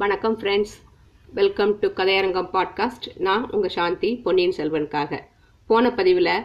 வணக்கம் friends welcome to Kathaiyarangam podcast நான் உங்கள் சாந்தி பொன்னியின் செல்வனுக்காக. போன பதிவில்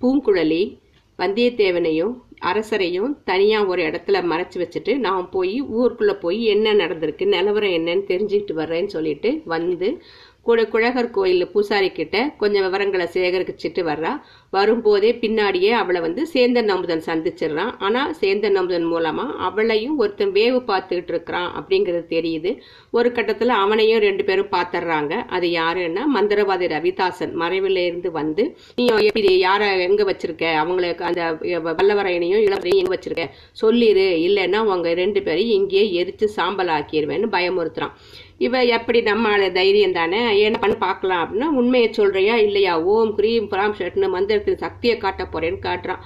பூங்குழலி வந்தியத்தேவனையும் அரசரையும் தனியாக ஒரு இடத்துல மறைச்சி வச்சுட்டு நான் போய் ஊருக்குள்ளே போய் என்ன நடந்திருக்கு நிலவரம் என்னன்னு தெரிஞ்சுக்கிட்டு வர்றேன்னு சொல்லிட்டு வந்து கூட குழகர் கோயில் பூசாரி கிட்ட கொஞ்சம் விவரங்களை சேகரிச்சுட்டு வர்றா. வரும்போதே பின்னாடியே அவளை வந்து சேந்தன் நம்புதன் சந்திச்சிடுறான். ஆனால் சேந்தன் நம்புதன் மூலமா அவளையும் ஒருத்தன் வேவு பார்த்துக்கிட்டு இருக்கிறான் அப்படிங்கிறது தெரியுது. ஒரு கட்டத்தில் அவனையும் ரெண்டு பேரும் பார்த்துடுறாங்க. அது யாருன்னா மந்திரவாதி ரவிதாசன் மறைவில் இருந்து வந்து நீ எப்படி யாரை எங்க வச்சிருக்க? அவங்களுக்கு அந்த வல்லவரையனையும் இளவரையும் எங்க வச்சிருக்க? சொல்லிடு இல்லைன்னா அவங்க ரெண்டு பேரையும் இங்கேயே எரிச்சு சாம்பல் ஆக்கிடுவேன்னு பயமுறுத்துறான். இவ எப்படி நம்மளால தைரியம் தானே? என்ன பண்ண பார்க்கலாம் அப்படின்னா உண்மையை சொல்றியா இல்லையா? ஓம் கிரீம் பிராம் ஷட்னு மந்திரத்தின் சக்தியை காட்ட போறேன்னு காட்டுறான்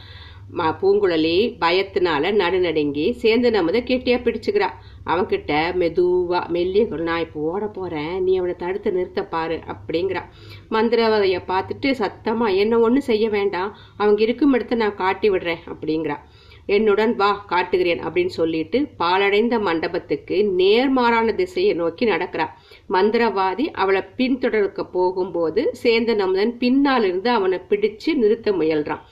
மா பூங்குழலி பயத்தினால நடுநடுங்கி சேர்ந்து நம்மதை கெட்டியா பிடிச்சுக்கிறா. அவன்கிட்ட மெதுவா மெல்லிய நான் இப்போ ஓட போறேன். நீ அவனை தடுத்து நிறுத்த பாரு அப்படிங்கிறா. மந்திரவாதைய பார்த்துட்டு சத்தமா என்ன ஒன்றும் செய்ய வேண்டாம். அவங்க இருக்கும் இடத்த நான் காட்டி விடுறேன் அப்படிங்கிறா. என்னுடன் வா காட்டுகிறேன் அப்படின்னு சொல்லிட்டு பாலடைந்த மண்டபத்துக்கு நேர்மாறான திசையை நோக்கி நடக்கிறா. மந்திரவாதி அவளை பின்தொடர்க்க போகும்போது சேந்த நமுதன் பின்னால் இருந்து அவனை பிடிச்சு நிறுத்த முயல்றான்.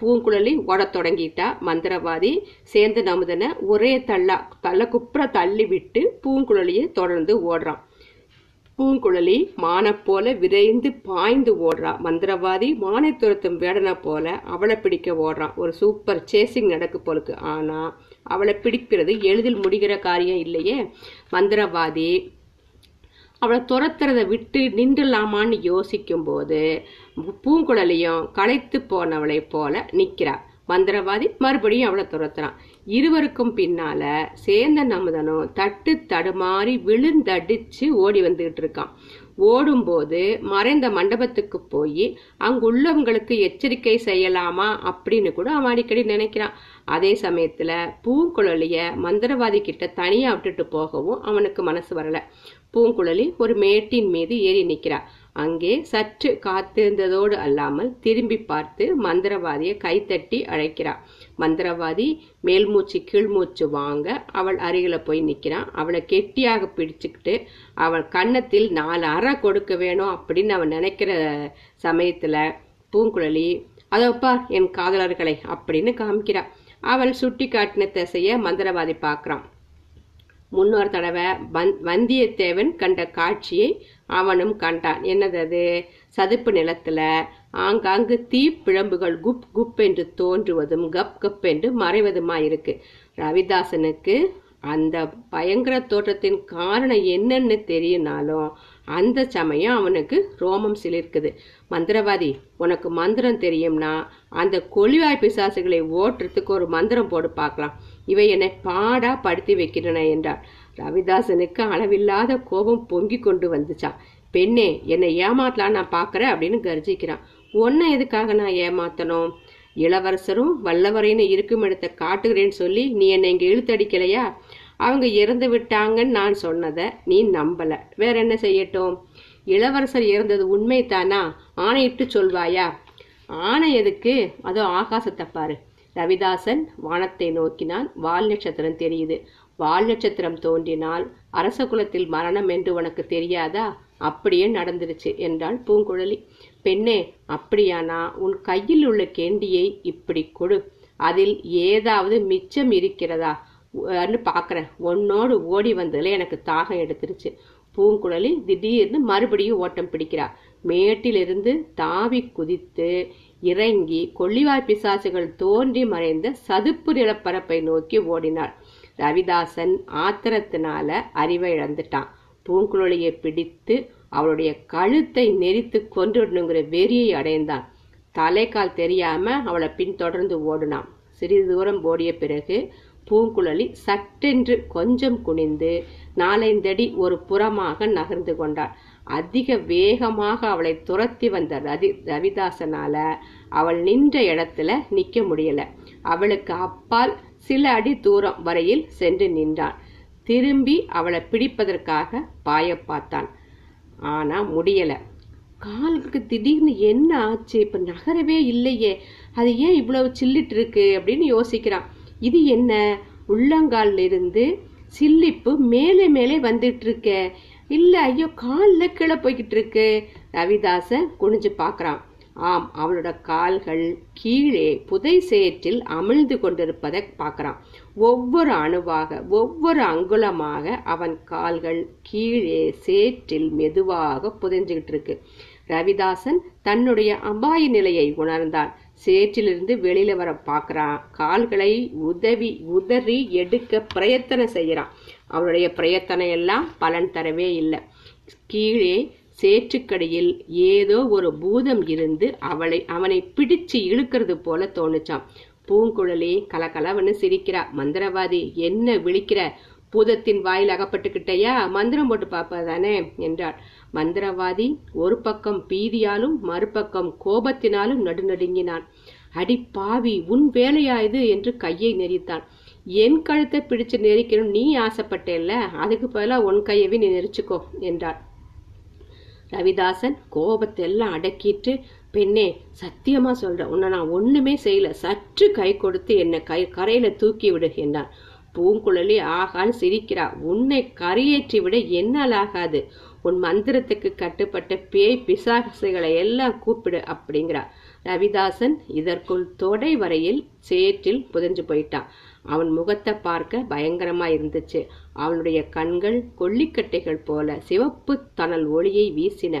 பூங்குழலி ஓடத் தொடங்கிட்டா. மந்திரவாதி சேந்த நமுதனை ஒரே தள்ளா தள்ள குப்புற தள்ளி விட்டு பூங்குழலியை தொடர்ந்து ஓடுறான். பூங்குழலி மானை போல விரைந்து பாய்ந்து ஓடுறா. மந்திரவாதி மானை துரத்தும் வேடனை போல அவளை பிடிக்க ஓடுறான் ஒரு சூப்பர் சேசிங் நடக்கு போலுக்கு. ஆனா அவளை பிடிக்கிறது எளிதில் முடிகிற காரியம் இல்லையே. மந்திரவாதி அவளை துரத்துறதை விட்டு நின்றுலாமான்னு யோசிக்கும் போது பூங்குழலியும் களைத்து போனவளை போல நிற்கிறாள் மந்திரவாதி மறுபடியும் அவளை துரத்துறான். இருவருக்கும் பின்னால சேர்ந்த நமுதனும் தட்டு தடுமாறி விழுந்தடிச்சு ஓடி வந்துகிட்டு இருக்கான். ஓடும்போது மறைந்த மண்டபத்துக்கு போய் அங்குள்ளவங்களுக்கு எச்சரிக்கை செய்யலாமா? அப்படின்னு கூட அவன் அடிக்கடி நினைக்கிறான். அதே சமயத்துல பூங்குழலிய மந்திரவாதி கிட்ட தனியா விட்டுட்டு போகவும் அவனுக்கு மனசு வரல. பூங்குழலி ஒரு மேட்டின் மீது ஏறி நிக்கிறா. அங்கே சற்று காத்திருந்ததோடு அல்லாமல் திரும்பி பார்த்து மந்திரவாதியை கைத்தட்டி அழைக்கிறாள் மந்திரவாதி மேல்மூச்சு கீழ்மூச்சு வாங்க அவள் அருகில போய் நிக்கிறான் அவளை கெட்டியாக பிடிச்சுக்கிட்டு அவள் கன்னத்தில் நாலு அறை கொடுக்க வேணும் அப்படின்னு அவன் நினைக்கிற சமயத்துல பூங்குழலி அதோப்பா என் காதலர்களை அப்படின்னு காமிக்கிறா. அவள் சுட்டி காட்டின திசைய மந்திரவாதி பார்க்கறான். முன்னொரு தடவை வந்- வந்தியத்தேவன் கண்ட காட்சியை அவனும் கண்டான். என்னது சதுப்பு நிலத்துல ஆங்காங்கு தீப்பிழம்புகள் குப் குப் என்று தோன்றுவதும் கப் கப் என்று மறைவதுமாயிருக்கு. ரவிதாசனுக்கு அந்த பயங்கர தோற்றத்தின் காரணம் என்னன்னு தெரியுனாலும் அந்த சமயம் அவனுக்கு ரோமம் சிலிர்க்குது. மந்திரவாதி உனக்கு மந்திரம் தெரியும்னா அந்த கொழிவாய் பிசாசுகளை ஓட்டுறதுக்கு ஒரு மந்திரம் போடு பார்க்கலாம். இவை என்னை பாடா படுத்தி வைக்கின்றன என்றார் ரவிதாசனுக்கு அளவில்லாத கோபம் பொங்கி கொண்டு வந்துச்சான் பெண்ணே என்னை ஏமாத்தலாம் நான் பார்க்குறேன் அப்படின்னு கர்ஜிக்கிறான். ஒன்றை எதுக்காக நான் ஏமாத்தணும்? இளவரசரும் வல்லவரைன்னு இருக்கும் இடத்தை காட்டுகிறேன்னு சொல்லி நீ என்னை இங்க இழுத்தடிக்கலையா? அவங்க இறந்து விட்டாங்கன்னு நான் சொன்னதை நீ நம்பல. வேற என்ன செய்யட்டும்? இளவரசர் இறந்தது உண்மைதானா? ஆணையிட்டு சொல்வாயா? ஆணை எதுக்கு? அதோ ஆகாசத்தை பாரு. ரவிதாசன் வானத்தை நோக்கினான். வால் நட்சத்திரம் தெரியுது. வால் நட்சத்திரம் தோன்றினால் அரச குலத்தில் மரணம் என்று உனக்கு தெரியாதா? அப்படியே நடந்துருச்சு என்றாள் பூங்குழலி. பெண்ணே அப்படியானா உன் கையில் உள்ள கேண்டியை இப்படி கொடு. அதில் ஏதாவது மிச்சம் இருக்கிறதா? பார்க்குறேன் உன்னோடு ஓடி வந்ததுல எனக்கு தாகம் எடுத்துருச்சு. பூங்குழலி திடீர்னு மறுபடியும் ஓட்டம் பிடிக்கிறா. மேட்டிலிருந்து தாவி குதித்து இறங்கி கொள்ளிவாய் பிசாசுகள் தோன்றி மறைந்த சதுப்பு நிலப்பரப்பை நோக்கி ஓடினாள். ரவிதாசன் ஆத்திரத்தினால அறிவை இழந்துட்டான் பூங்குழலியை பிடித்து அவளுடைய கழுத்தை நெரித்து கொன்றுடணுங்கிற வெறியை அடைந்தான். தலைக்கால் தெரியாம அவளை பின்தொடர்ந்து ஓடினான். சிறிது தூரம் ஓடிய பிறகு பூங்குழலி சட்டென்று கொஞ்சம் குனிந்து நாலைந்தடி ஒரு புறமாக நகர்ந்து கொண்டாள். அதிக வேகமாக அவளை துரத்தி வந்த ரதி ரவிதாசனால அவள் நின்ற இடத்துல நிற்க முடியல. அவளுக்கு அப்பால் சில அடி தூரம் வரையில் சென்று நின்றான். திரும்பி அவளை பிடிப்பதற்காக பாய பார்த்தான். ஆனா முடியல. காலுக்கு திடீர்னு என்ன ஆச்சு? இப்ப நகரவே இல்லையே. அது ஏன் இவ்வளவு சில்லிட்டு இருக்கு அப்படின்னு யோசிக்கிறான். இது என்ன? உள்ளங்கால்ல இருந்து சில்லிப்பு மேலே மேலே வந்துட்டு இருக்க. இல்ல ஐயோ காலில் கீழே போய்கிட்டு இருக்கு. ரவிதாசன் குனிஞ்சு பாக்குறான் ஆம் அவளோட கால்கள் கீழே புதை சேற்றில் அமிழ்ந்து கொண்டிருப்பதை பார்க்கறான். ஒவ்வொரு அணுவாக ஒவ்வொரு அங்குலமாக அவன் கால்கள் கீழே சேற்றில் மெதுவாக புதைஞ்சுகிட்டு இருக்கு. ரவிதாசன் தன்னுடைய அபாய நிலையை உணர்ந்தான். சேற்றிலிருந்து வெளியில வர பார்க்கறான் கால்களை உதவி உதறி எடுக்க பிரயத்தனம் செய்யறான் அவனுடைய பிரயத்தனம் எல்லாம் பலன் தரவே இல்லை. கீழே சேற்றுக்கடியில் ஏதோ ஒரு பூதம் இருந்து அவளை அவனை பிடிச்சு இழுக்கிறது போல தோணுச்சான் பூங்குழலி கலகலவன்னு சிரிக்கிறா. மந்திரவாதி என்ன விழிக்கிற? பூதத்தின் வாயில் அகப்பட்டுக்கிட்டயா? மந்திரம் போட்டு பார்ப்பதானே என்றாள். மந்திரவாதி ஒரு பக்கம் பீதியாலும் மறுபக்கம் கோபத்தினாலும் நடுநடுங்கினான். அடி பாவி உன் வேலையா இது? என்று கையை நெறித்தான் என் கழுத்தை பிடிச்சு நெரிக்கணும் நீ ஆசைப்பட்டேல்ல? அதுக்கு பதிலாக உன் கையவே நீ நெரிச்சுக்கோ என்றாள். ரவிதாசன் கோபத்தை எல்லாம் அடக்கிட்டு பெண்ணே சத்தியமா சொல்றேன். உன்னை நான் ஒண்ணுமே செய்யல. சற்று கை கொடுத்து என்னை கை கரையில தூக்கி விடு என்றான். பூங்குழலி ஆகான்னு சிரிக்கிறா. உன்னை கரையேற்றி விட என்னால் ஆகாது. உன் மந்திரத்துக்கு கட்டுப்பட்ட பேய் பிசாசுகளை எல்லாம் கூப்பிடு அப்படிங்கிறா. ரவிதாசன் இதற்குள் தொடை வரையில் சேற்றில் புதைஞ்சு போயிட்டான். அவன் முகத்தை பார்க்க பயங்கரமா இருந்துச்சு. அவனுடைய கண்கள் கொல்லிக்கட்டைகள் போல சிவப்பு தணல் ஒளியை வீசின.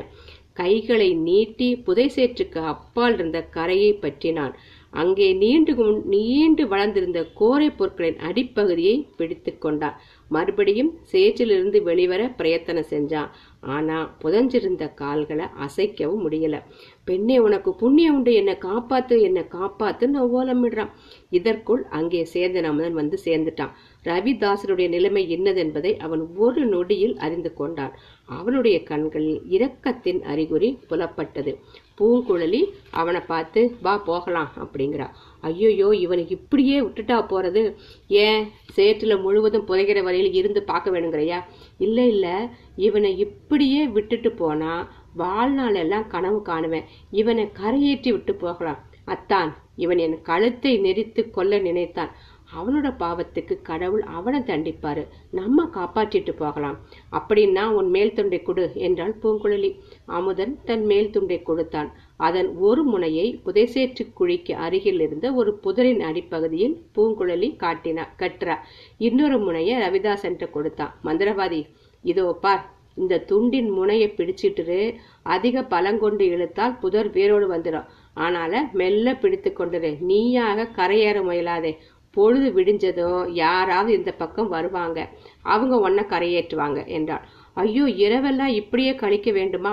கைகளை நீட்டி புதை சேற்றுக்கு அப்பால் இருந்த கரையை பற்றினான். அங்கே நீண்டு நீண்டு வளர்ந்திருந்த கோரை பொருட்களின் அடிப்பகுதியை பிடித்து கொண்டான். மறுபடியும் சேற்றிலிருந்து வெளிவர பிரயத்தனம் செஞ்சான் ஆனா புதஞ்சிருந்த கால்களை அசைக்கவும் முடியல. பெண்ணே உனக்கு புண்ணியம் உண்டு. என்னை காப்பாத்து என்னை காப்பாத்துன்னு ஓலமிடுறான் இதற்குள் அங்கே சேந்தன் வந்து சேர்ந்துட்டான். ரவிதாசருடைய நிலைமை என்னதென்பதை அவன் ஒரு நொடியில் அறிந்து கொண்டான். அவனுடைய கண்களில் இரக்கத்தின் அறிகுறி புலப்பட்டது. பூங்குழலி அவனை பார்த்து வா போகலாம் அப்படிங்கிறா. ஐயோயோ இவனை இப்படியே விட்டுட்டா போறது? ஏன்? சேற்றுல முழுவதும் புதைகிற வரையில் இருந்து பார்க்க வேணுங்கிறையா? இல்ல இல்ல. இவனை இப்படியே விட்டுட்டு போனா வாழ்நாள் எல்லாம் கனவு காணுவேன். இவனை கரையேற்றி விட்டு போகலாம். அத்தான் இவன் என் கழுத்தை நெரித்து கொல்ல நினைத்தான். அவனோட பாவத்துக்கு கடவுள் அவனை தண்டிப்பாரு. நம்ம காப்பாற்றிட்டு போகலாம். அப்படின்னா உன் மேல் துண்டை கொடு என்றாள் பூங்குழலி. அமுதன் தன் மேல் துண்டை கொடுத்தான். அதன் ஒரு முனையை புதைசேற்று குழிக்கு அருகில் இருந்த ஒரு புதரின் அடிப்பகுதியில் பூங்குழலி காட்டினா கற்றா இன்னொரு முனையை ரவிதாசன்ட்ட கொடுத்தான். மந்திரவாதி இதோ பார் இந்த துண்டின் முனையை பிடிச்சிட்டு அதிக பலங்கொண்டு இழுத்தால் புதர் வேரோடு வந்துடும். ஆனால மெல்ல பிடித்து கொண்டுரு. நீயாக கரையேற முயலாதே. பொழுது விடிஞ்சதும் யாராவது இந்த பக்கம் வருவாங்க. அவங்க ஒன்ன கரையேற்றுவாங்க என்றாள். ஐயோ இரவெல்லாம் இப்படியே கழிக்க வேண்டுமா?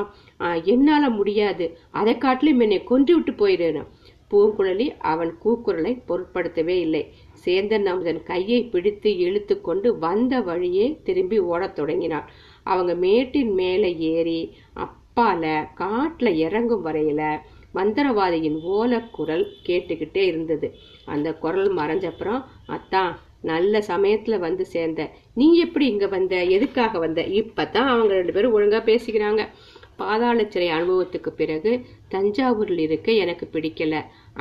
என்னால முடியாது. அதை காட்டிலும் என்னை கொன்று விட்டு போயிடணும் பூங்குழலி அவன் கூக்குரலை பொருட்படுத்தவே இல்லை. சேந்தன் அமுதன் கையை பிடித்து இழுத்து கொண்டு வந்த வழியே திரும்பி ஓடத் தொடங்கினாள். அவங்க மேட்டின் மேலே ஏறி அப்பால காட்டில் இறங்கும் வரையில மந்திரவாதியின் ஓலக்குரல் கேட்டுக்கிட்டே இருந்தது. அந்த குரல் மறைஞ்சப்புறம் அத்தான் நல்ல சமயத்துல வந்து சேர்ந்த. நீ எப்படி இங்க வந்த? எதுக்காக வந்த? இப்பதான் அவங்க ரெண்டு பேரும் ஒழுங்கா பேசிக்கிறாங்க. பாதாள சிறை அனுபவத்துக்கு பிறகு தஞ்சாவூரில் இருக்க எனக்கு பிடிக்கல.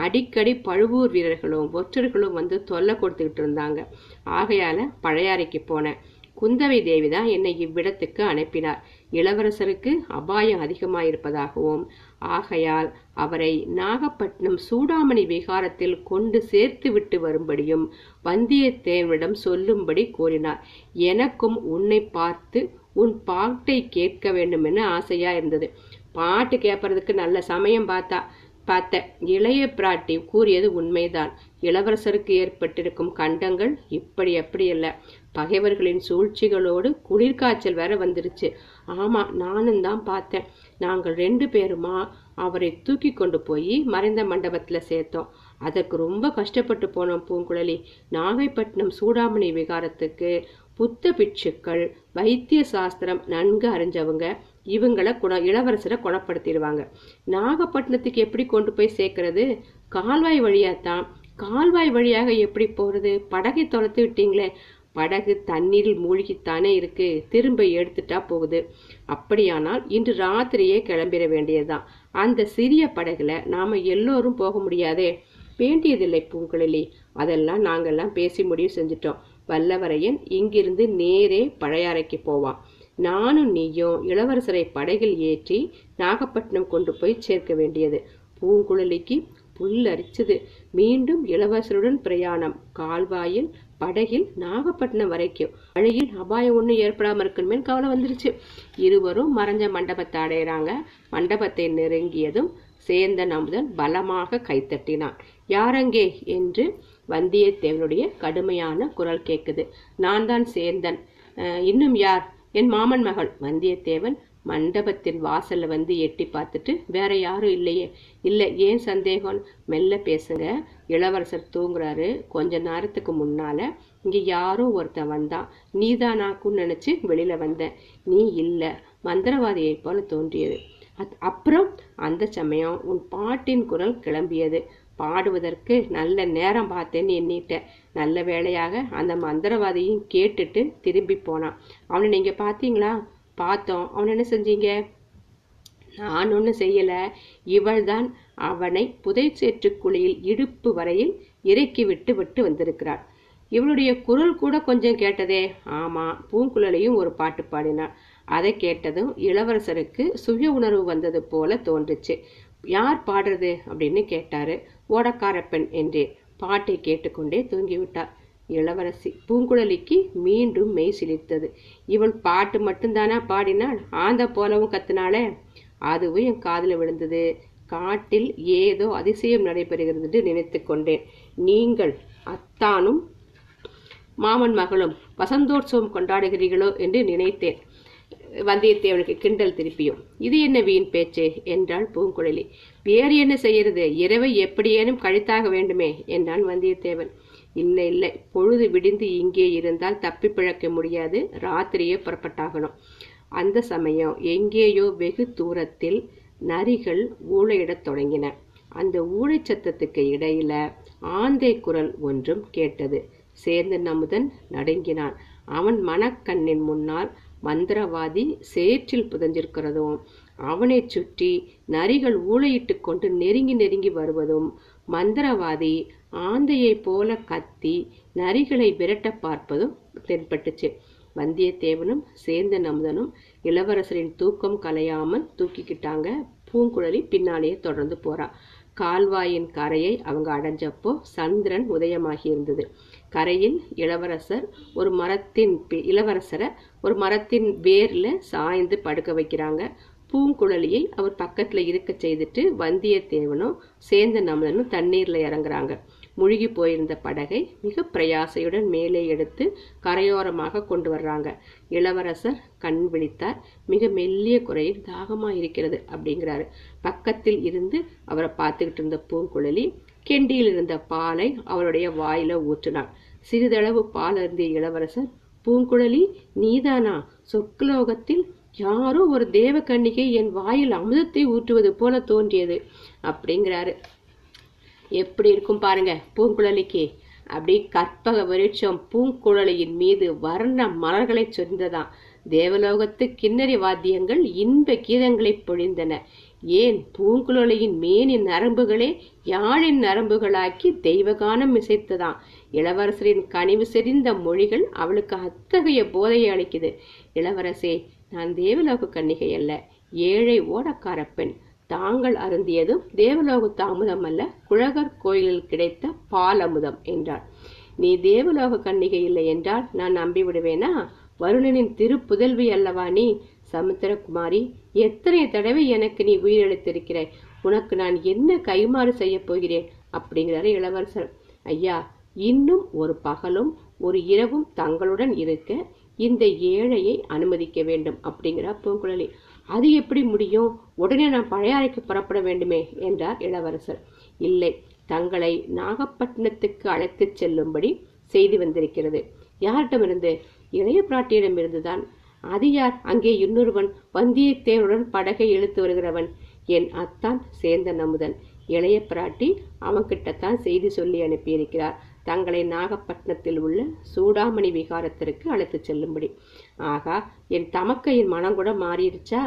அடிக்கடி பழுவூர் வீரர்களும் ஒற்றர்களும் வந்து தொல்லை கொடுத்துக்கிட்டு இருந்தாங்க. ஆகையால பழையாறைக்கு போனேன். குந்தவை தேவி தான் என்னை இவ்விடத்துக்கு அனுப்பினார். இளவரசருக்கு அபாயம் அதிகமாயிருப்பதாகவும் ஆகையால் அவரை நாகப்பட்டினம் சூடாமணி விகாரத்தில் கொண்டு சேர்த்து விட்டு வரும்படியும் வந்தியத்தேவனிடம் சொல்லும்படி கூறினார் எனக்கும் உன்னை பார்த்து உன் பாட்டை கேட்க வேண்டும் என ஆசையா இருந்தது பாட்டு கேட்பறதுக்கு நல்ல சமயம் பார்த்தா பார்த்த இளைய பிராட்டி கூறியது உண்மைதான். இளவரசருக்கு ஏற்பட்டிருக்கும் கண்டங்கள் இப்படி அப்படி இல்லை பகைவர்களின் சூழ்ச்சிகளோடு குளிர்காய்ச்சல் வேற வந்துருச்சு. ஆமா நானும் தான் பார்த்தேன். நாங்கள் ரெண்டு பேருமா அவரை தூக்கி கொண்டு போய் மறைந்த மண்டபத்துல சேர்த்தோம். அதற்கு ரொம்ப கஷ்டப்பட்டு போனோம் பூங்குழலி. நாகைப்பட்டினம் சூடாமணி விகாரத்துக்கு புத்த பிட்சுக்கள் வைத்திய சாஸ்திரம் நன்கு அறிஞ்சவங்க. இவங்களை குண இளவரசரை குணப்படுத்திடுவாங்க நாகப்பட்டினத்துக்கு எப்படி கொண்டு போய் சேர்க்கறது? கால்வாய் வழியாத்தான். கால்வாய் வழியாக எப்படி போறது? படகை தொலைத்து விட்டீங்களே. படகு தண்ணீரில் மூழ்கித்தானே இருக்கு. திரும்ப எடுத்துட்டா போகுது. அப்படியானால் இன்று ராத்திரியே கிளம்பிட வேண்டியதுதான். அந்த சிறிய படகுல நாம எல்லோரும் போக முடியாதே. வேண்டியதில்லை பூங்குழலி. அதெல்லாம் நாங்கெல்லாம் பேசி முடிவு செஞ்சிட்டோம். வல்லவரையன் இங்கிருந்து நேரே பழையாறைக்கு போவான். நானும் நீயும் இளவரசரை படகில் ஏற்றி நாகப்பட்டினம் கொண்டு போய் சேர்க்க வேண்டியது. பூங்குழலிக்கு புல் அரிச்சது. மீண்டும் இளவரசருடன் பிரயாணம். கால்வாயில் படகில் நாகப்பட்டினம் வரைக்கும். வழியில் அபாயம் ஒன்றும் ஏற்படாமல் இருக்கணுமே கவலை வந்துருச்சு. இருவரும் மறைஞ்ச மண்டபத்தை அடையிறாங்க. மண்டபத்தை நெருங்கியதும் சேந்தன் அமுதன் பலமாக கைத்தட்டினான் யாரங்கே? என்று வந்தியத்தேவனுடைய கடுமையான குரல் கேட்குது நான் தான் சேந்தன் இன்னும் யார்? என் மாமன் மகள். வந்தியத்தேவன் மண்டபத்தின் வாசல்ல வந்து எட்டி பார்த்துட்டு வேற யாரும் இல்லையே. இல்லை ஏன் சந்தேகம்? மெல்ல பேசுங்க. இளவரசர் தூங்குறாரு. கொஞ்ச நேரத்துக்கு முன்னால இங்க யாரோ ஒருத்தன் வந்தான். நீதானாக்குன்னு நினைச்சு வெளியில வந்தேன். நீ இல்ல. மந்திரவாதியை போல தோன்றியது. அப்புறம் அந்த சமயம் உன் பாட்டின் குரல் கிளம்பியது. பாடுவதற்கு நல்ல நேரம் பார்த்தேன்னு எண்ணிட்ட. நல்ல வேளையாக அந்த மந்திரவாதியும் கேட்டுட்டு திரும்பி போனான். அவனை நீங்க பாத்தீங்களா பார்த்தோம். அவன் என்ன செஞ்சீங்க? நான் ஒன்றும் செய்யலை. இவள்தான் அவனை புதைச்சேற்று குழியில் இடுப்பு வரையில் இறக்கி விட்டு விட்டு வந்திருக்கிறாள். இவளுடைய குரல் கூட கொஞ்சம் கேட்டதே. ஆமா பூங்குழலியும் ஒரு பாட்டு பாடினாள். அதை கேட்டதும் இளவரசருக்கு சுய உணர்வு வந்தது போல தோன்றுச்சு. யார் பாடுறது? அப்படின்னு கேட்டாரு. ஓடக்கார பெண் என்றே. பாட்டை கேட்டுக்கொண்டே தூங்கிவிட்டார் இளவரசி. பூங்குழலிக்கு மீண்டும் மெய் சிலிர்த்தது. இவள் பாட்டு மட்டும்தானா பாடினாள்? ஆந்த போலவும் கத்தினாளே. அதுவும் என் காதில் விழுந்தது. காட்டில் ஏதோ அதிசயம் நடைபெறுகிறது என்று நினைத்து கொண்டேன். நீங்கள் அத்தானும் மாமன் மகளும் வசந்தோற்சவம் கொண்டாடுகிறீர்களோ என்று நினைத்தேன். வந்தியத்தேவனுக்கு கிண்டல் திருப்பியும். இது என்ன வீண் பேச்சு? என்றாள் பூங்குழலி. வேறு என்ன செய்யறது? இரவை எப்படியேனும் கழித்தாக வேண்டுமே என்றான் வந்தியத்தேவன். இல்லை இல்லை. பொழுது விடிந்து இங்கே இருந்தால் தப்பி பிழைக்க முடியாது. ராத்திரியே புறப்பட்டாகணும். அந்த சமயம் எங்கேயோ வெகு தூரத்தில் நரிகள் ஊழையிடத் தொடங்கின. அந்த ஊழை சத்தத்துக்கு இடையில ஆந்தை குரல் ஒன்றும் கேட்டது. சேர்ந்து நமுதன் நடுங்கினான். அவன் மனக்கண்ணின் முன்னால் மந்திரவாதி சேற்றில் புதைஞ்சிருக்கிறதும் அவனை சுற்றி நரிகள் ஊழையிட்டு கொண்டு நெருங்கி நெருங்கி வருவதும் மந்திரவாதி ஆந்தையைப் போல கத்தி நரிகளை விரட்ட பார்ப்பதும் தென்பட்டுச்சு. வந்தியத்தேவனும் சேந்தன் அமுதனும் இளவரசரின் தூக்கம் கலையாமல் தூக்கிக்கிட்டாங்க. பூங்குழலி பின்னாலேயே தொடர்ந்து போறா. கால்வாயின் கரையை அவங்க அடைஞ்சப்போ சந்திரன் உதயமாகி இருந்தது. கரையில் இளவரசர் ஒரு மரத்தின் இளவரசரை ஒரு மரத்தின் வேர்ல சாய்ந்து படுக்க வைக்கிறாங்க. பூங்குழலியை அவர் பக்கத்துல இருக்க செய்துட்டு வந்தியத்தேவனும் சேந்தன் அமுதனும் தண்ணீர்ல இறங்குறாங்க. முழுகி போயிருந்த படகை மிக பிரயாசையுடன் மேலே எடுத்து கரையோரமாக கொண்டு வர்றாங்க. இளவரசர் கண் விழித்தார். மிக மெல்லிய குறையில் தாகமா இருக்கிறது அப்படிங்கிறாரு. பக்கத்தில் இருந்து அவரை பார்த்துக்கிட்டு இருந்த பூங்குழலி கெண்டியில் இருந்த பாலை அவருடைய வாயில ஊற்றினார் சிறிதளவு பால் அருந்திய இளவரசர் பூங்குழலி நீதானா? சொக்குலோகத்தில் யாரோ ஒரு தேவ கன்னிகை என் வாயில் அமுதத்தை ஊற்றுவது போல தோன்றியது அப்படிங்கிறாரு. எப்படி இருக்கும் பாருங்க பூங்குழலிக்கு. அப்படி கற்பக விருட்சம் பூங்குழலியின் மீது வர்ண மலர்களை சொரிந்ததாம். தேவலோகத்து கிண்ணறி வாத்தியங்கள் இன்ப கீதங்களை பொழிந்தன. ஏன்? பூங்குழலியின் மேனின் நரம்புகளே யாழின் நரம்புகளாக்கி தெய்வகானம் இசைத்ததாம். இளவரசரின் கனிவு செறிந்த மொழிகள் அவளுக்கு அத்தகைய போதையை அளிக்குது. இளவரசே நான் தேவலோக கன்னிகை அல்ல ஏழை ஓடக்கார பெண். தாங்கள் அருந்தியதும் தேவலோக தாமதம் அல்ல குழகர் கோயிலில் கிடைத்த பால் அமுதம் என்றார் நீ தேவலோக கன்னிகை இல்லை என்றால் நான் நம்பிவிடுவேனா? வருணனின் திருப்புதல்வி அல்லவா நீ? சமுத்திரகுமாரி எத்தனை தடவை எனக்கு நீ உயிரிழத்திருக்கிறாய் உனக்கு நான் என்ன கைமாறு செய்ய போகிறேன்? அப்படிங்கிறாரு இளவரசர். ஐயா இன்னும் ஒரு பகலும் ஒரு இரவும் தங்களுடன் இருக்க இந்த ஏழையை அனுமதிக்க வேண்டும் அப்படிங்கிறார் பூங்குழலி. அது எப்படி முடியும்? உடனே நான் பழையாறைக்கு புறப்பட வேண்டுமே என்றார் இளவரசர். இல்லை தங்களை நாகப்பட்டினத்துக்கு அழைத்துச் செல்லும்படி செய்தி வந்திருக்கிறது. யாரிடமிருந்து? இளைய பிராட்டியிடமிருந்துதான். அது யார்? அங்கே இன்னொருவன் வந்தியத்தேவனுடன் படகை இழுத்து வருகிறவன். என் அத்தான் சேந்தன் அமுதன். இளைய பிராட்டி அவன்கிட்டத்தான் செய்தி சொல்லி அனுப்பியிருக்கிறார். தங்களை நாகப்பட்டினத்தில் உள்ள சூடாமணி விகாரத்திற்கு அழைத்துச் செல்லும்படி. ஆகா என் தமக்கையின் மனம் கூட மாறிடுச்சா?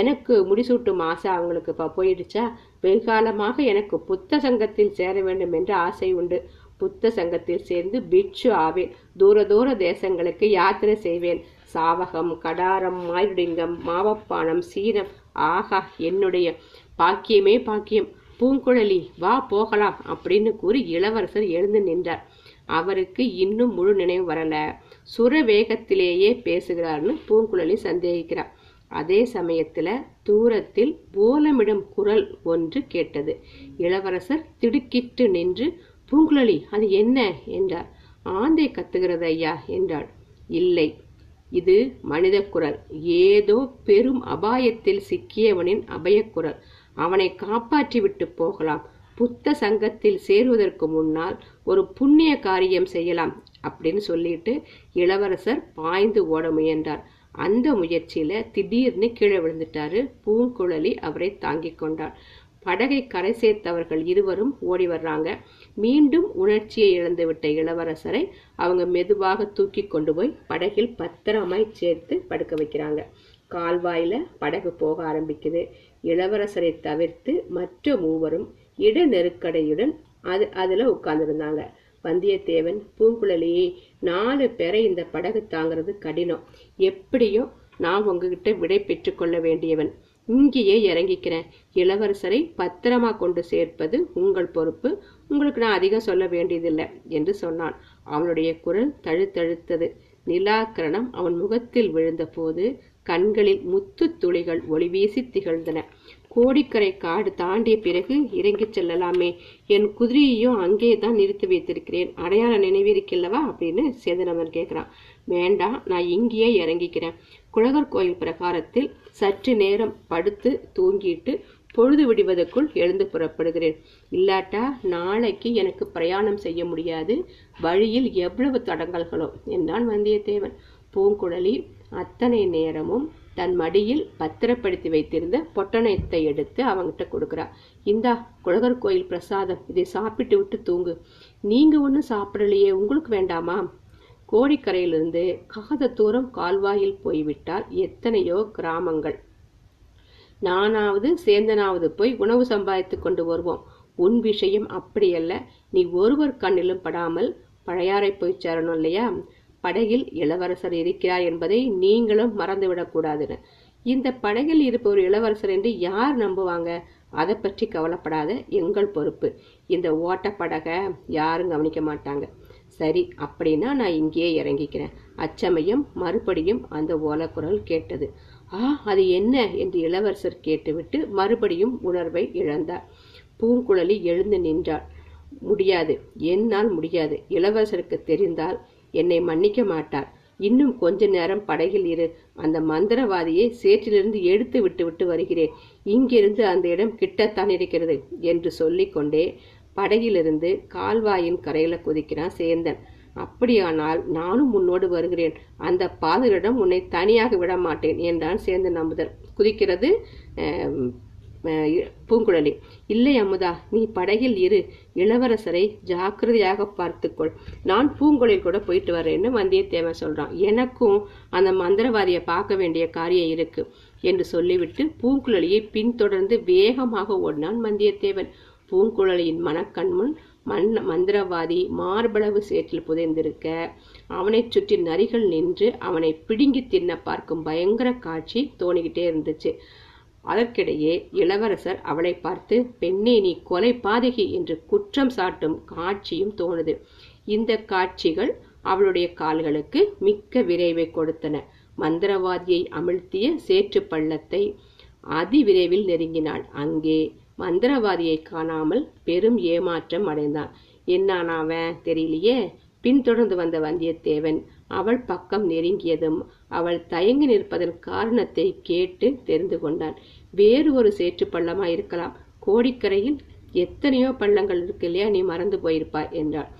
எனக்கு முடிசூட்டும் ஆசை அவங்களுக்கு இப்போ போயிடுச்சா? வெகுகாலமாக எனக்கு புத்த சங்கத்தில் சேர வேண்டும் என்ற ஆசை உண்டு. புத்த சங்கத்தில் சேர்ந்து பிட்சு ஆவேன். தூர தூர தேசங்களுக்கு யாத்திரை செய்வேன். சாவகம் கடாரம் மாயுடிங்கம் மாவப்பானம் சீனம். ஆகா என்னுடைய பாக்கியமே பாக்கியம். பூங்குழலி வா போகலாம் அப்படின்னு கூறி இளவரசர் எழுந்து நின்றார். அவருக்கு இன்னும் முழு நினைவு வரல. சுர வேகத்திலேயே பேசுகிறார்னு பூங்குழலி சந்தேகிக்கிறார். அதே சமயத்துல தூரத்தில் போலமிடும் குரல் ஒன்று கேட்டது. இளவரசர் திடுக்கிட்டு நின்று பூங்குழலி அது என்ன? என்றார். ஆந்தை கத்துகிறது ஐயா என்றாள். இல்லை இது மனித குரல் ஏதோ பெரும் அபாயத்தில் சிக்கியவனின் அபயக்குரல். அவனை காப்பாற்றிவிட்டு போகலாம். புத்த சங்கத்தில் சேருவதற்கு முன்னால் ஒரு புண்ணிய காரியம் செய்யலாம் அப்படின்னு சொல்லிட்டு இளவரசர் பாய்ந்து ஓட முயன்றார். அந்த முயற்சியில திடீர்னு கீழே விழுந்துட்டாரு. பூங்குழலி அவரை தாங்கிக் கொண்டார் படகை கரை சேர்த்தவர்கள் இருவரும் ஓடி வர்றாங்க. மீண்டும் உணர்ச்சியை இழந்துவிட்ட இளவரசரை அவங்க மெதுவாக தூக்கி கொண்டு போய் படகில் பத்திரமாய் சேர்த்து படுக்க வைக்கிறாங்க. கால்வாயில படகு போக ஆரம்பிக்குது. இளவரசரை தவிர்த்து மற்ற மூவரும் இட நெருக்கடையுடன் அது அதுல உட்கார்ந்துருந்தாங்க. வந்தியத்தேவன் பூங்குழலியே நாலு பேரை இந்த படகு தாங்கிறது கடினம். எப்படியோ நான் உங்ககிட்ட விடை பெற்றுக்கொள்ள வேண்டியவன். இங்கேயே இறங்கிக்கிறேன். இளவரசரை பத்திரமா கொண்டு சேர்ப்பது உங்கள் பொறுப்பு. உங்களுக்கு நான் அதிகம் சொல்ல வேண்டியதில்லை என்று சொன்னான். அவனுடைய குரல் தழுத்தழுத்தது. நிலாக்கரணம் அவன் முகத்தில் விழுந்தபோது கண்களில் முத்து துளிகள் ஒளிவீசி திகழ்ந்தன. கோடிக்கரை காடு தாண்டிய பிறகு இறங்கிச் செல்லலாமே என் குதிரையையும் அங்கே தான் நிறுத்தி வைத்திருக்கிறேன். அடையாளம் நினைவிருக்கில்லவா அப்படின்னு சேதனவன் கேட்கிறான். வேண்டாம் நான் இங்கேயே இறங்கிக்கிறேன். குழகர் கோயில் பிரகாரத்தில் சற்று நேரம் படுத்து தூங்கிட்டு பொழுது விடுவதற்குள் எழுந்து புறப்படுகிறேன். இல்லாட்டா நாளைக்கு எனக்கு பிரயாணம் செய்ய முடியாது. வழியில் எவ்வளவு தடங்கல்களோ என்றான் வந்தியத்தேவன். பூங்குழலி அத்தனை நேரமும் தன் மடியில் பத்திரப்படுத்தி வைத்திருந்த பொட்டணத்தை எடுத்து அவங்கிட்ட கொடுக்குறா. இந்தா குழகர் கோயில் பிரசாதம். இதை சாப்பிட்டு விட்டு தூங்கு. நீங்க ஒன்றும் சாப்பிடலையே. உங்களுக்கு வேண்டாமா? கோடிக்கரையிலிருந்து காத தூரம் கால்வாயில் போய்விட்டால் எத்தனையோ கிராமங்கள். நானாவது சேந்தனாவது போய் உணவு சம்பாதித்து கொண்டு வருவோம். உன் விஷயம் அப்படியல்ல. நீ ஒருவர் கண்ணிலும் படாமல் பழையாறை போய் சேரணும் இல்லையா? படகில் இளவரசர் இருக்கிறார் என்பதை நீங்களும் மறந்துவிடக்கூடாதுன்னு. இந்த படகில் இருப்பவர் இளவரசர் என்று யார் நம்புவாங்க? அதை பற்றி கவலைப்படாத எங்கள் பொறுப்பு. இந்த ஓட்ட படகை யாரும் கவனிக்க மாட்டாங்க. சரி அப்படின்னா நான் இங்கேயே இறங்கிக்கிறேன். அச்சமயம் மறுபடியும் அந்த ஓலக்குரல் கேட்டது. ஆ அது என்ன? என்று இளவரசர் கேட்டுவிட்டு மறுபடியும் உணர்வை இழந்தார். பூங்குழலி எழுந்து நின்றாள். முடியாது. என்னால் முடியாது. இளவரசருக்கு தெரிந்தால் என்னை மன்னிக்க மாட்டார். இன்னும் கொஞ்ச நேரம் படகில் இரு. அந்த மந்திரவாதியை சேற்றிலிருந்து எடுத்து விட்டு விட்டு வருகிறேன். இங்கிருந்து அந்த இடம் கிட்டத்தான் இருக்கிறது என்று சொல்லிக்கொண்டே படகிலிருந்து கால்வாயின் கரையில குதிக்கிறான் சேந்தன். அப்படியானால் நானும் உன்னோடு வருகிறேன். அந்த பாதரிடம் உன்னை தனியாக விட மாட்டேன் என்றான் சேந்தன் அமுதர் குதிக்கிறது பூங்குழலி. இல்லை அமுதா நீ படகில் இரு. இளவரசரை ஜாக்கிரதையாக பார்த்துக்கொள். நான் பூங்குழலில் கூட போயிட்டு வரேன்னு வந்தியத்தேவன் சொல்றான். எனக்கும் அந்த மந்திரவாதியை பார்க்க வேண்டிய காரியம் இருக்கு என்று சொல்லிவிட்டு பூங்குழலியை பின்தொடர்ந்து வேகமாக ஓடினான் வந்தியத்தேவன். பூங்குழலியின் மனக்கண்முன் மண் மந்திரவாதி மார்பளவு சேற்றில் புதைந்திருக்க அவனைச் சுற்றி நரிகள் நின்று அவனை பிடுங்கி தின்ன பார்க்கும் பயங்கர காட்சி தோணிக்கிட்டே இருந்துச்சு. அதற்கிடையே இளவரசர் அவளை பார்த்து பெண்ணே நீ கொலை பாதகி என்று குற்றம் சாட்டும் காட்சியும் தோணுது. இந்த காட்சிகள் அவளுடைய கால்களுக்கு மிக்க விரைவை கொடுத்தன. மந்திரவாதியை அமிழ்த்திய சேற்று பள்ளத்தை அதிவிரைவில் நெருங்கினாள். அங்கே மந்திரவாதியை காணாமல் பெரும் ஏமாற்றம் அடைந்தான். என்னானாவன் தெரியலையே. பின்தொடர்ந்து வந்த வந்தியத்தேவன் அவள் பக்கம் நெருங்கியதும் அவள் தயங்கி நிற்பதன் காரணத்தை கேட்டு தெரிந்து கொண்டான். வேறு ஒரு சேற்று பள்ளமா இருக்கலாம். கோடிக்கரையில் எத்தனையோ பள்ளங்கள் இருக்கு இல்லையா? நீ மறந்து போயிருப்பாய் என்றாள்.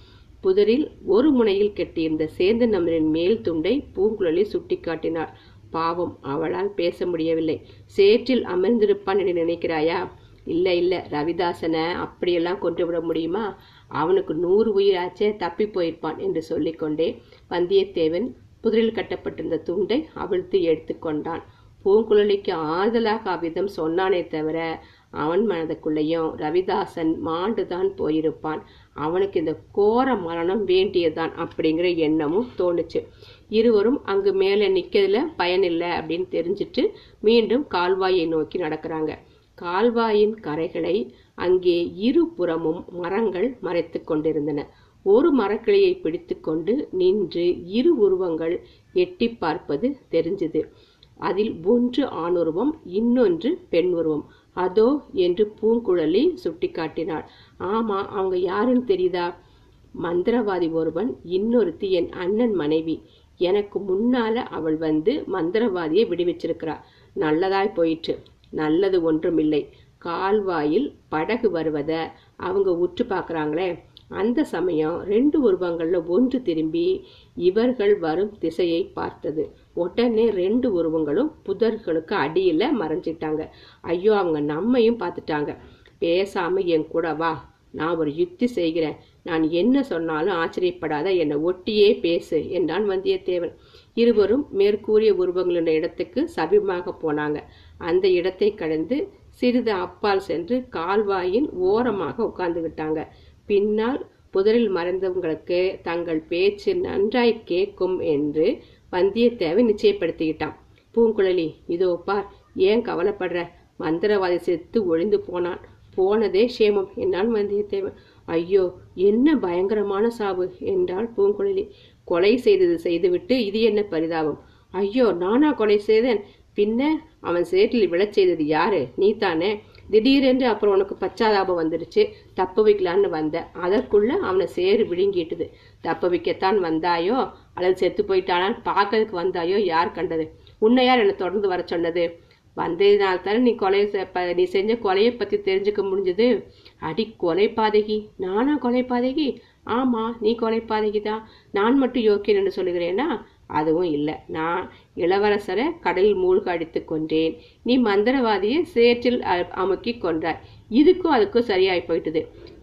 புதரில் ஒரு முனையில் கெட்டியிருந்த சேந்தன் நம்பரின் மேல் துண்டை பூங்குழலி சுட்டிக்காட்டினாள் பாவம் அவளால் பேச முடியவில்லை. சேற்றில் அமர்ந்திருப்பான் என்று நினைக்கிறாயா? இல்லை இல்லை ரவிதாசனை அப்படியெல்லாம் கொண்டு விட முடியுமா? அவனுக்கு நூறு உயிராச்சே தப்பி போயிருப்பான் என்று சொல்லிக்கொண்டே வந்தியத்தேவன் புதிரில் கட்டப்பட்டிருந்த துண்டை அவிழ்த்து எடுத்துக்கொண்டான் பூங்குழலிக்கு ஆறுதலாக அவ்விதம் சொன்னானே தவிர அவன் மனதுக்குள்ளேயும் ரவிதாசன் மாண்டுதான் போயிருப்பான். அவனுக்கு இந்த கோர மரணம் வேண்டியதுதான் அப்படிங்கிற எண்ணமும் தோணுச்சு. இருவரும் அங்கு மேலே நிற்கிறதுல பயனில்லை அப்படின்னு தெரிஞ்சிட்டு மீண்டும் கால்வாயை நோக்கி நடக்கிறாங்க. கால்வாயின் கரைகளை அங்கே இருபுறமும் மரங்கள் மறைத்து கொண்டிருந்தன. ஒரு மரக்கிளையை பிடித்துக்கொண்டு நின்று இரு உருவங்கள் எட்டி பார்ப்பது தெரிஞ்சது. அதில் ஒன்று ஆணுருவம் இன்னொன்று பெண் உருவம். அதோ என்று பூங்குழலி சுட்டிக்காட்டினாள். ஆமா அவங்க யாருன்னு தெரியுதா? மந்திரவாதி ஒருவன் இன்னொருத்தி என் அண்ணன் மனைவி. எனக்கு முன்னால அவள் வந்து மந்திரவாதியை விடுவிச்சிருக்கிறா. நல்லதாய் போயிற்று. நல்லது ஒன்றுமில்லை. கால்வாயில் படகு வருவத அவங்க உற்று பார்க்கறாங்களே. அந்த சமயம் ரெண்டு உருவங்கள்ல ஒன்று திரும்பி இவர்கள் வரும் திசையை பார்த்தது. உடனே ரெண்டு உருவங்களும் புதர்களுக்கு அடியில மறைஞ்சிட்டாங்க. ஐயோ அவங்க நம்மையும் பார்த்துட்டாங்க. பேசாம என் கூட வா நான் ஒரு யுக்தி செய்கிறேன். நான் என்ன சொன்னாலும் ஆச்சரியப்படாத என்னை ஒட்டியே பேசு என்றான் வந்தியத்தேவன். இருவரும் மேற்கூறிய உருவங்களின் இடத்துக்கு சபிமாக போனாங்க. அந்த இடத்தை கடந்து சிறிது அப்பால் சென்று கால்வாயின் ஓரமாக உட்கார்ந்துகிட்டாங்க பின்னால் புதரில் மறைந்தவங்களுக்கு தங்கள் பேச்சு நன்றாய் கேட்கும் என்று வந்தியத்தேவன் நிச்சயப்படுத்திக்கிட்டான். பூங்குழலி இதோ பார் ஏன் கவலைப்படுற? மந்திரவாதி செத்து ஒழிந்து போனான். போனதே சேமம் என்னால் வந்தியத்தேவன். ஐயோ என்ன பயங்கரமான சாவு என்றாள் பூங்குழலி. கொலை செய்தது செய்துவிட்டு இது என்ன பரிதாபம்? ஐயோ நானா கொலை செய்தேன். பின்ன அவன் சேற்றில் விழச் செய்தது யாரு? நீ தானே திடீரென்று அப்புறம் உனக்கு பச்சாதாபம் வந்துடுச்சு தப்ப வைக்கலான்னு வந்த. அதற்குள்ள அவனை சேறு விழுங்கிட்டுது. தப்ப வைக்கத்தான் வந்தாயோ? அல்லது செத்து போயிட்டானான்னு பார்க்கறதுக்கு வந்தாயோ? யார் கண்டது? உன்னை யார் என்னை தொடர்ந்து வர சொன்னது? வந்ததுனால தானே நீ கொலை நீ செஞ்ச கொலையை பத்தி தெரிஞ்சுக்க முடிஞ்சது? அடி கொலை பாதகி. நானா கொலை பாதகி? ஆமா நீ கொலை பாதகி தான் நான் மட்டும் யோக்கியன் என்று சொல்லுகிறேனா? அதுவும் இல்லை. நான் இளவரசரை கடலில் மூழ்க அடித்து கொண்டேன் நீ மந்திரவாதியை சேற்றில் அமுக்கி கொண்டாய் இதுக்கும் அதுக்கும் சரியாய் போயிட்டது.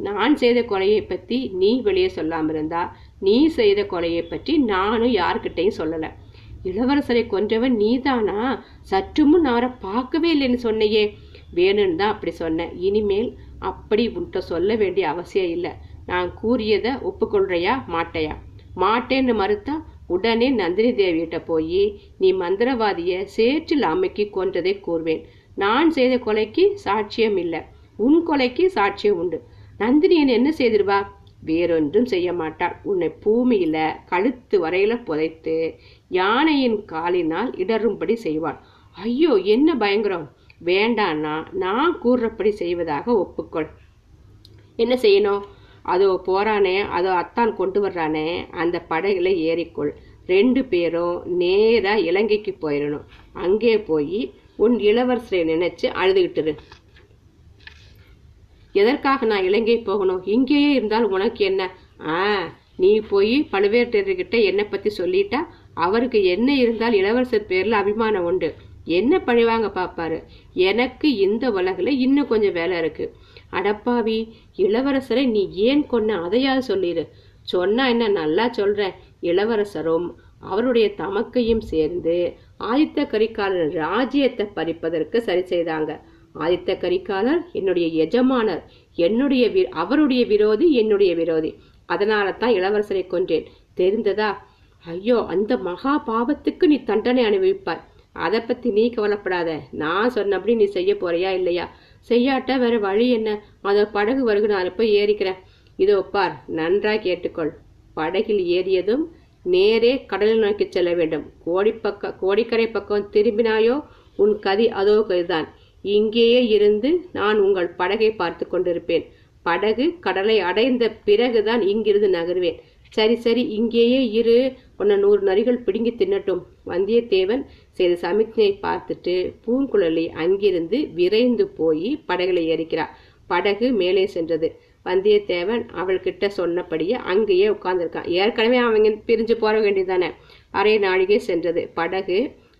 நான் செய்த கொலையை பற்றி நீ வெளியே சொல்லாமல் இருந்தா. நீ செய்த கொலையை பற்றி நானும் யார்கிட்டையும் சொல்லலை. இளவரசரை கொன்றவன் நீதானா? சற்று முன் அவரை பார்க்கவே இல்லைன்னு சொன்னையே. வேணும்னு தான் அப்படி சொன்னேன். இனிமேல் அப்படி உன்கிட்ட சொல்ல வேண்டிய அவசியம் இல்லை. நான் கூறியதை ஒப்புக்கொள்றையா? மாட்டையா? மாட்டேன்னு மறுத்தா உடனே நந்தினி தேவியிட்ட போய் நீ மந்திரவாதிய சேற்றில் அமைக்கி கொன்றதை கூறுவேன். நான் செய்த கொலைக்கு சாட்சியம் இல்லை. உன் கொலைக்கு சாட்சியம் உண்டு. நந்தினி என்ன செய்திருவா? வேறொன்றும் செய்ய மாட்டாள் உன்னை பூமியில கழுத்து வரையில புதைத்து யானையின் காலினால் இடரும்படி செய்வாள். ஐயோ என்ன பயங்கரம்! வேண்டான்னா நான் கூறுறப்படி செய்வதாக ஒப்புக்கொள். என்ன செய்யணும்? அதோ போறானே அதோ அத்தான் கொண்டு வர்றானே அந்த படகுல ஏறிக்கொள். ரெண்டு பேரும் நேரா இலங்கைக்கு போயிடணும் அங்கே போய் உன் இளவரசரை நினைச்சு அழுதுகிட்டுரு எதற்காக நான் இலங்கை போகணும்? இங்கேயே இருந்தால் உனக்கு என்ன? ஆ நீ போய் பழுவேட்டரையர்கிட்ட என்னை பத்தி சொல்லிட்டா அவருக்கு என்ன இருந்தால் இளவரசர் பேர்ல அபிமானம் உண்டு. என்ன பழிவாங்க பாப்பாரு? எனக்கு இந்த உலகில் இன்னும் கொஞ்சம் வேலை இருக்கு. அடப்பாவி இளவரசரை நீ ஏன் கொன்ன அதையாவது சொல்லிடு சொன்னா என்ன நல்லா சொல்றேன் இளவரசரும் அவருடைய தமக்கையும் சேர்ந்து ஆதித்த கரிகாலர் ராஜ்யத்தை பறிப்பதற்கு சரி செய்தாங்க. ஆதித்த கரிகாலர் என்னுடைய எஜமானர் என்னுடைய வி- அவருடைய விரோதி என்னுடைய விரோதி. அதனால தான் இளவரசரை கொன்றேன். தெரிந்ததா? ஐயோ அந்த மகா பாவத்துக்கு நீ தண்டனை அனுபவிப்பாய். அதை பத்தி நீ கவலைப்படாத. நான் சொன்னபடி நீ செய்ய போறியா இல்லையா? செய்யாட்ட வேற வழி என்ன? அதோ படகு வருகு நான் போய் ஏறிக்கிறேன் இதோ பார் நன்றாக கேட்டுக்கொள். படகில் ஏறியதும் நேரே கடலில் நோக்கி செல்ல வேண்டும். கோடிப்பக்க கோடிக்கரை பக்கம் திரும்பினாயோ உன் கதி அதோ கதிதான். இங்கேயே இருந்து நான் உங்கள் படகை பார்த்து கொண்டிருப்பேன். படகு கடலை அடைந்த பிறகுதான் இங்கிருந்து நகருவேன். சரி சரி இங்கேயே இரு. உன்னை நூறு நரிகள் பிடுங்கி தின்னட்டும். வந்தியத்தேவன் செய்த சமிக்ஞையை பார்த்துட்டு பூங்குழலி அங்கிருந்து விரைந்து போய் படகுல ஏறிக்கிறார் படகு மேலே சென்றது. வந்தியத்தேவன் அவள்கிட்ட சொன்னபடியே அங்கேயே உட்கார்ந்துருக்கான். ஏற்கனவே அவங்க பிரிஞ்சு போற வேண்டியதானே அரை நாழிகை சென்றது. படகு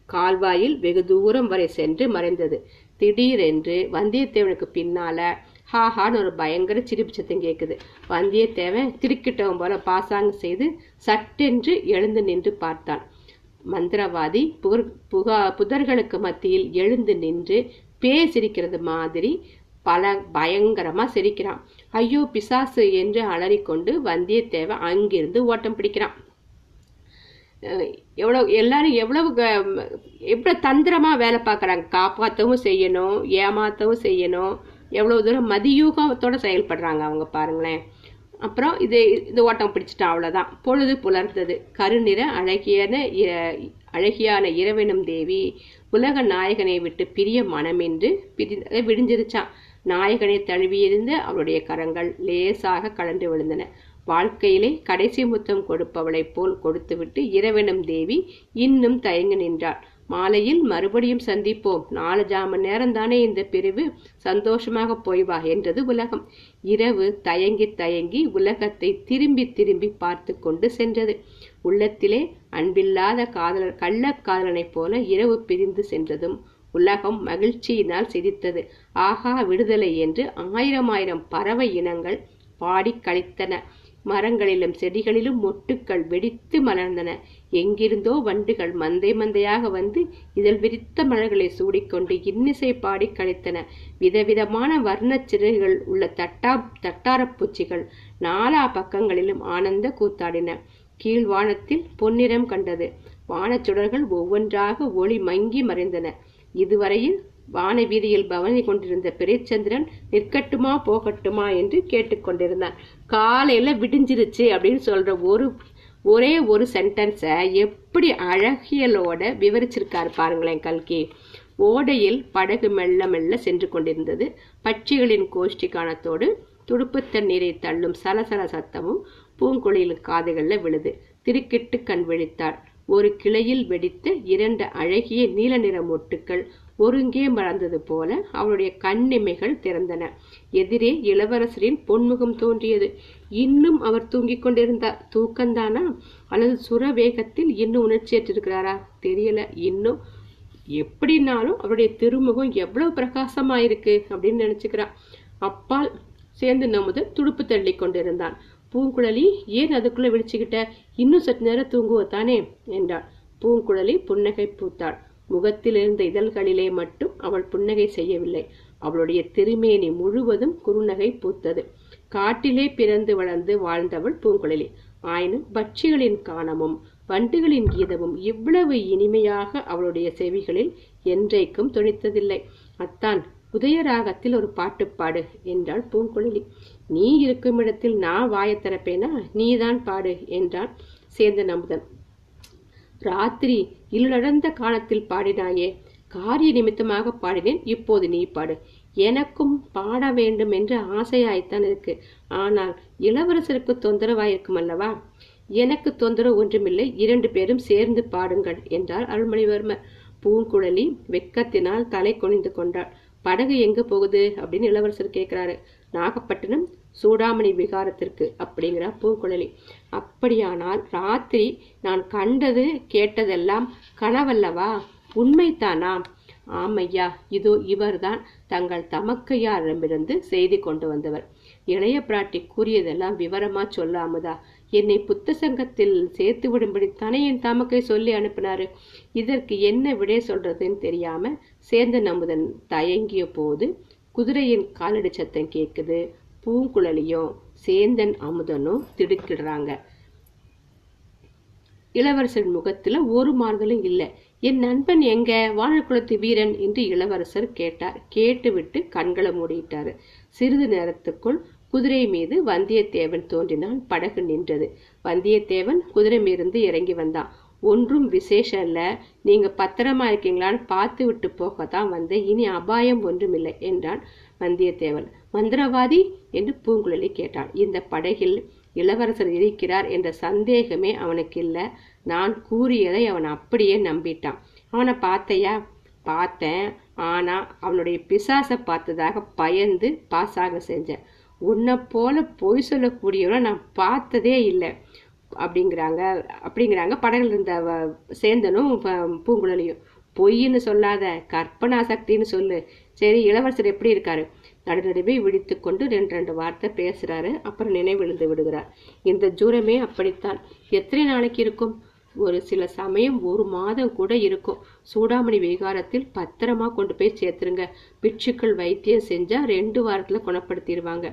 கால்வாயில் வெகு தூரம் வரை சென்று மறைந்தது. திடீரென்று வந்தியத்தேவனுக்கு பின்னால ஹாஹான்னு ஒரு பயங்கர சிரிப்பு சத்தம் கேட்குது வந்தியத்தேவன் திருக்கிட்டவன் போல பாசாங்கு செய்து சட்டென்று எழுந்து நின்று பார்த்தான். மந்திரவாதி புகர் புகா புதர்களுக்கு மத்தியில் எழுந்து நின்று பேய் சிரிக்கிறது மாதிரி பல பயங்கரமா சிரிக்கிறான். ஐயோ பிசாசு என்று அலறிக்கொண்டு வந்தியத்தேவன் அங்கிருந்து ஓட்டம் பிடிக்கிறான். அஹ் எவ்வளவு எல்லாரும் எவ்வளவு எவ்வளவு தந்திரமா வேலை பார்க்கறாங்க. காப்பாற்றவும் செய்யணும் ஏமாத்தவும் செய்யணும். எவ்வளவு தூரம் மதியூகத்தோட செயல்படுறாங்க அவங்க பாருங்களேன். அப்புறம் இது இந்த ஓட்டம் பிடிச்சிட்டான் அவ்வளோதான் பொழுது புலர்ந்தது. கருநிற அழகியான இ- அழகியான இரவெனும் தேவி உலக நாயகனை விட்டு பிரிய மனமென்று பிரி விடிஞ்சிருச்சான் நாயகனை தழுவியிருந்த அவளுடைய கரங்கள் லேசாக கலந்து விழுந்தன. வாழ்க்கையிலே கடைசி முத்தம் கொடுப்பவளைப் போல் கொடுத்துவிட்டு இரவெனும் தேவி இன்னும் தயங்கி நின்றாள். மாலையில் மறுபடியும் சந்திப்போம். நாலு ஜாம நேரம்தானே இந்த பிரிவு? சந்தோஷமாக போய்வா என்றது உலகம். இரவு தயங்கி தயங்கி உலகத்தை திரும்பி திரும்பி பார்த்து கொண்டு சென்றது. உள்ளத்திலே அன்பில்லாத காதலர் கள்ளக்காதலனைப் போல இரவு பிரிந்து சென்றதும் உலகம் மகிழ்ச்சியினால் சிரித்தது. ஆகா விடுதலை என்று ஆயிரம் ஆயிரம் பறவை இனங்கள் பாடி கழித்தன. மரங்களிலும் செடிகளிலும் மொட்டுக்கள் வெடித்து மலர்ந்தன. எங்கிருந்தோ வண்டுகள் மந்தை மந்தையாக வந்து இதழ் விரித்த மலர்களை சூடிக்கொண்டு இன்னிசை பாடி கழித்தன. விதவிதமான வர்ணச் சிறகுகள் உள்ள தட்டா தட்டாரப் பூச்சிகள் நாலா பக்கங்களிலும் ஆனந்த கூத்தாடின. கீழ்வானத்தில் பொன்னிறம் கண்டது. வானச்சுடர்கள் ஒவ்வொன்றாக ஒளி மங்கி மறைந்தன. இதுவரையில் வான வீதியில் பவனி கொண்டிருந்த பிரேச்சந்திரன் நிற்கட்டுமா போகட்டுமா என்று கேட்டுக்கொண்டிருந்தான் காலையில விடிஞ்சிருச்சு அப்படின்னு சொல்ற ஒரு ஒரே ஒரு சென்டென்ஸை எப்படி அழகியலோட விவரிச்சிருக்காரு பாருங்களேன் கல்கி. ஓடையில் படகு மெல்ல மெல்ல சென்று கொண்டிருந்தது. பட்சிகளின் கோஷ்டி காணத்தோடு துடுப்பு தண்ணீரை தள்ளும் சலசல சத்தமும் பூங்குழியில் காதுகளில் விழுது. திருக்கிட்டு கண் விழித்தார் ஒரு கிளையில் வெடித்த இரண்டு அழகிய நீல நிற மொட்டுக்கள் ஒருங்கே மலர்ந்தது போல அவளுடைய கண்ணிமைகள் திறந்தன. எதிரே இளவரசரின் பொன்முகம் தோன்றியது. இன்னும் அவர் தூங்கிக் கொண்டிருந்தார். தூக்கந்தானா? அல்லது சுர வேகத்தில் இன்னும் உணர்ச்சியற்றிருக்கிறாரா? தெரியல. இன்னும் எப்படினாலும் அவருடைய திருமுகம் எவ்வளவு பிரகாசமாயிருக்கு அப்படின்னு நினைச்சுக்கிறான் அப்பால் சேர்ந்து நமது துடுப்பு தள்ளி கொண்டிருந்தான். பூங்குழலி ஏன் அதுக்குள்ள விழிச்சுக்கிட்ட? இன்னும் சற்று நேரம் தூங்குவத்தானே என்றாள். பூங்குழலி புன்னகை பூத்தாள். முகத்தில் இருந்த இதழ்களிலே மட்டும் அவள் புன்னகை செய்யவில்லை. அவளுடைய திருமேனி முழுவதும் குறுநகை பூத்தது. காட்டிலே பிறந்து வளர்ந்து வாழ்ந்தவள் பூங்குழலி. ஆயினும் பட்சிகளின் காணமும் வண்டுகளின் கீதமும் இவ்வளவு இனிமையாக அவளுடைய செவிகளில் என்றைக்கும் துணித்ததில்லை அத்தான் உதயராகத்தில் ஒரு பாட்டு பாடு என்றாள் பூங்குழலி. நீ இருக்கும் இடத்தில் நான் வாயத் திறப்பேனா? நீதான் பாடு என்றான் சேந்தன் அமுதன். ராத்திரி இருளடர்ந்த காலத்தில் பாடினாயே. காரிய நிமித்தமாக பாடினேன். இப்போது நீ பாடு. எனக்கும் பாட வேண்டும் என்று ஆசையாய்த்தான் இருக்கு. ஆனால் இளவரசருக்கு தொந்தரவாயிருக்கும் அல்லவா? எனக்கு தொந்தரவு ஒன்றுமில்லை. இரண்டு பேரும் சேர்ந்து பாடுங்கள் என்றார் அருள்மொழிவர்மர் பூங்குழலி வெக்கத்தினால் தலை குனிந்து கொண்டாள். படகு எங்க போகுது? அப்படின்னு இளவரசர் கேட்கிறாரு. நாகப்பட்டினம் சூடாமணி விகாரத்திற்கு அப்படிங்கிறா பூங்குழலி. அப்படியானால் ராத்திரி நான் கண்டது கேட்டதெல்லாம் கனவல்லவா? உண்மைத்தானா ஆமையா இதோ இவர்தான் தங்கள் தமக்கையாரிடமிருந்து செய்தி கொண்டு வந்தவர். இளைய பிராட்டி கூறியதெல்லாம் விவரமா சொல்லாமதா? என்னை புத்த சங்கத்தில் சேர்த்து விடும்படித்தானே என் தமக்கை சொல்லி அனுப்பினாரு? இதற்கு என்ன விடை சொல்றதுன்னு தெரியாம சேர்ந்த நமுதன் தயங்கிய போது குதிரையின் காலடி சத்தம் கேக்குது பூங்குழலியும் சேந்தன் அமுதனும் திடுக்கிடுறாங்க. இளவரசர் முகத்துல ஒரு மாறுதலும் இல்லை. என் நண்பன் எங்க? வானக்குளத்து வீரன் என்று இளவரசர் கேட்டார். கேட்டுவிட்டு கண்களை மூடிட்டாரு. சிறிது நேரத்துக்குள் குதிரை மீது வந்தியத்தேவன் தோன்றினான். படகு நின்றது. வந்தியத்தேவன் குதிரை மீது இறங்கி வந்தான். ஒன்றும் விசேஷம் இல்ல. நீங்க பத்திரமா இருக்கீங்களான்னு பார்த்து விட்டு போகத்தான் வந்தேன். இனி அபாயம் ஒன்றுமில்லை என்றான் வந்தியத்தேவன். மந்திரவாதி என்று பூங்குழலி கேட்டாள். இந்த படகில் இளவரசர் இருக்கிறார் என்ற சந்தேகமே அவனுக்கு இல்லை. நான் கூறியதை அவன் அப்படியே நம்பிட்டான். அவனை பார்த்தையா? பார்த்தேன். ஆனா அவனுடைய பிசாசை பார்த்ததாக பயந்து பாசாக செஞ்சேன். உன்னை போல பொய் சொல்லக்கூடியவனை நான் பார்த்ததே இல்லை. அப்படிங்கிறாங்க அப்படிங்கிறாங்க படகுல இருந்த வ- சேந்தனும் ப- பூங்குழலியும். பொய்ன்னு சொல்லாத கற்பனா சக்தின்னு சொல்லு. சரி இளவரசர் எப்படி இருக்காரு? நடுநடுவே விழித்து கொண்டு ரெண்டு ரெண்டு வார்த்தை பேசுறாரு. அப்புறம் நினைவிழுந்து விடுகிறார். இந்த ஜூரமே அப்படித்தான். எத்தனை நாளைக்கு இருக்கும்? ஒரு சில சமயம் ஒரு மாதம் கூட இருக்கும். சூடாமணி விகாரத்தில் பத்திரமா கொண்டு போய் சேர்த்துருங்க. பிட்சுக்கள் வைத்தியம் செஞ்சா ரெண்டு வாரத்துல குணப்படுத்திடுவாங்க.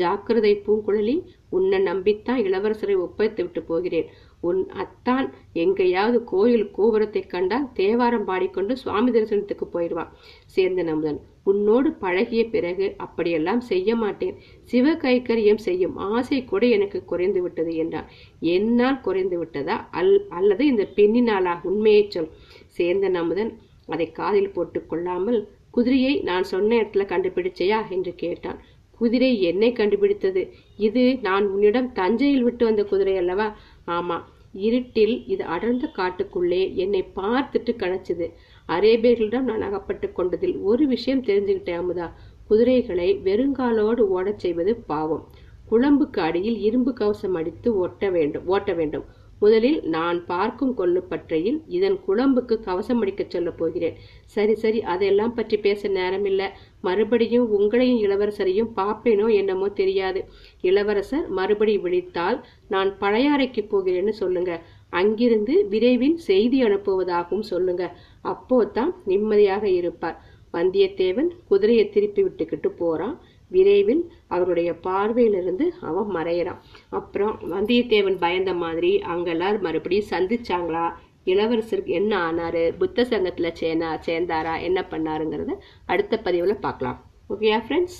ஜாக்கிரதை பூங்குழலி உன்னை நம்பித்தான் இளவரசரை ஒப்படைத்து விட்டு போகிறேன். உன் அத்தான் எங்கேயாவது கோயில் கோபுரத்தை கண்டால் தேவாரம் பாடிக்கொண்டு சுவாமி தரிசனத்துக்கு போயிடுவான். சேர்ந்த அமுதன் உன்னோடு பழகிய பிறகு அப்படியெல்லாம் செய்ய மாட்டேன். சிவ கைக்கரியம் செய்யும் ஆசை கூட எனக்கு குறைந்து விட்டது என்றான். என்னால் குறைந்து விட்டதா? அல் அல்லது இந்த பெண்ணினாலா? உண்மையை சொல். சேர்ந்த நமுதன் அதை காதில் போட்டு கொள்ளாமல் குதிரையை நான் சொன்ன இடத்துல கண்டுபிடிச்சையா? என்று கேட்டான். குதிரை என்னை கண்டுபிடித்தது? இது நான் உன்னிடம் தஞ்சையில் விட்டு வந்த குதிரை அல்லவா? ஆமா இருட்டில் இது அடர்ந்த காட்டுக்குள்ளே என்னை பார்த்துட்டு கணச்சுது. அரேபியர்களிடம் நான் அகப்பட்டு கொண்டதில் ஒரு விஷயம் தெரிஞ்சுக்கிட்டேன் அமுதா. குதிரைகளை வெறுங்காலோடு ஓடச் செய்வது பாவம். குழம்புக்கு அடியில் இரும்பு கவசம் அடித்து ஓட்ட வேண்டும் ஓட்ட வேண்டும். முதலில் நான் பார்க்கும் கொள்ளுப்பற்றையில் இதன் குழம்புக்கு கவசம் அடிக்கச் சொல்ல போகிறேன். சரி சரி அதெல்லாம் பற்றி பேச நேரமில்லை. மறுபடியும் உங்களையும் இளவரசரையும் பார்ப்பேனோ என்னமோ தெரியாது. இளவரசர் மறுபடி விழித்தால் நான் பழையாறைக்கு போகிறேன்னு சொல்லுங்க. அங்கிருந்து விரைவில் செய்தி அனுப்புவதாகவும் சொல்லுங்க. அப்போதான் நிம்மதியாக இருப்பார். வந்தியத்தேவன் குதிரையை திருப்பி விட்டுக்கிட்டு போறான். விரைவில் அவருடைய பார்வையிலிருந்து அவன் மறையிறான். அப்புறம் வந்தியத்தேவன் பயந்த மாதிரி அங்கெல்லாம் எல்லாரும் மறுபடியும் சந்திச்சாங்களா? இளவரசருக்கு என்ன ஆனாரு? புத்த சங்கத்துல சேனா சேர்ந்தாரா? என்ன பண்ணாருங்கிறத அடுத்த பதிவுல பார்க்கலாம். ஓகேயா ஃப்ரெண்ட்ஸ்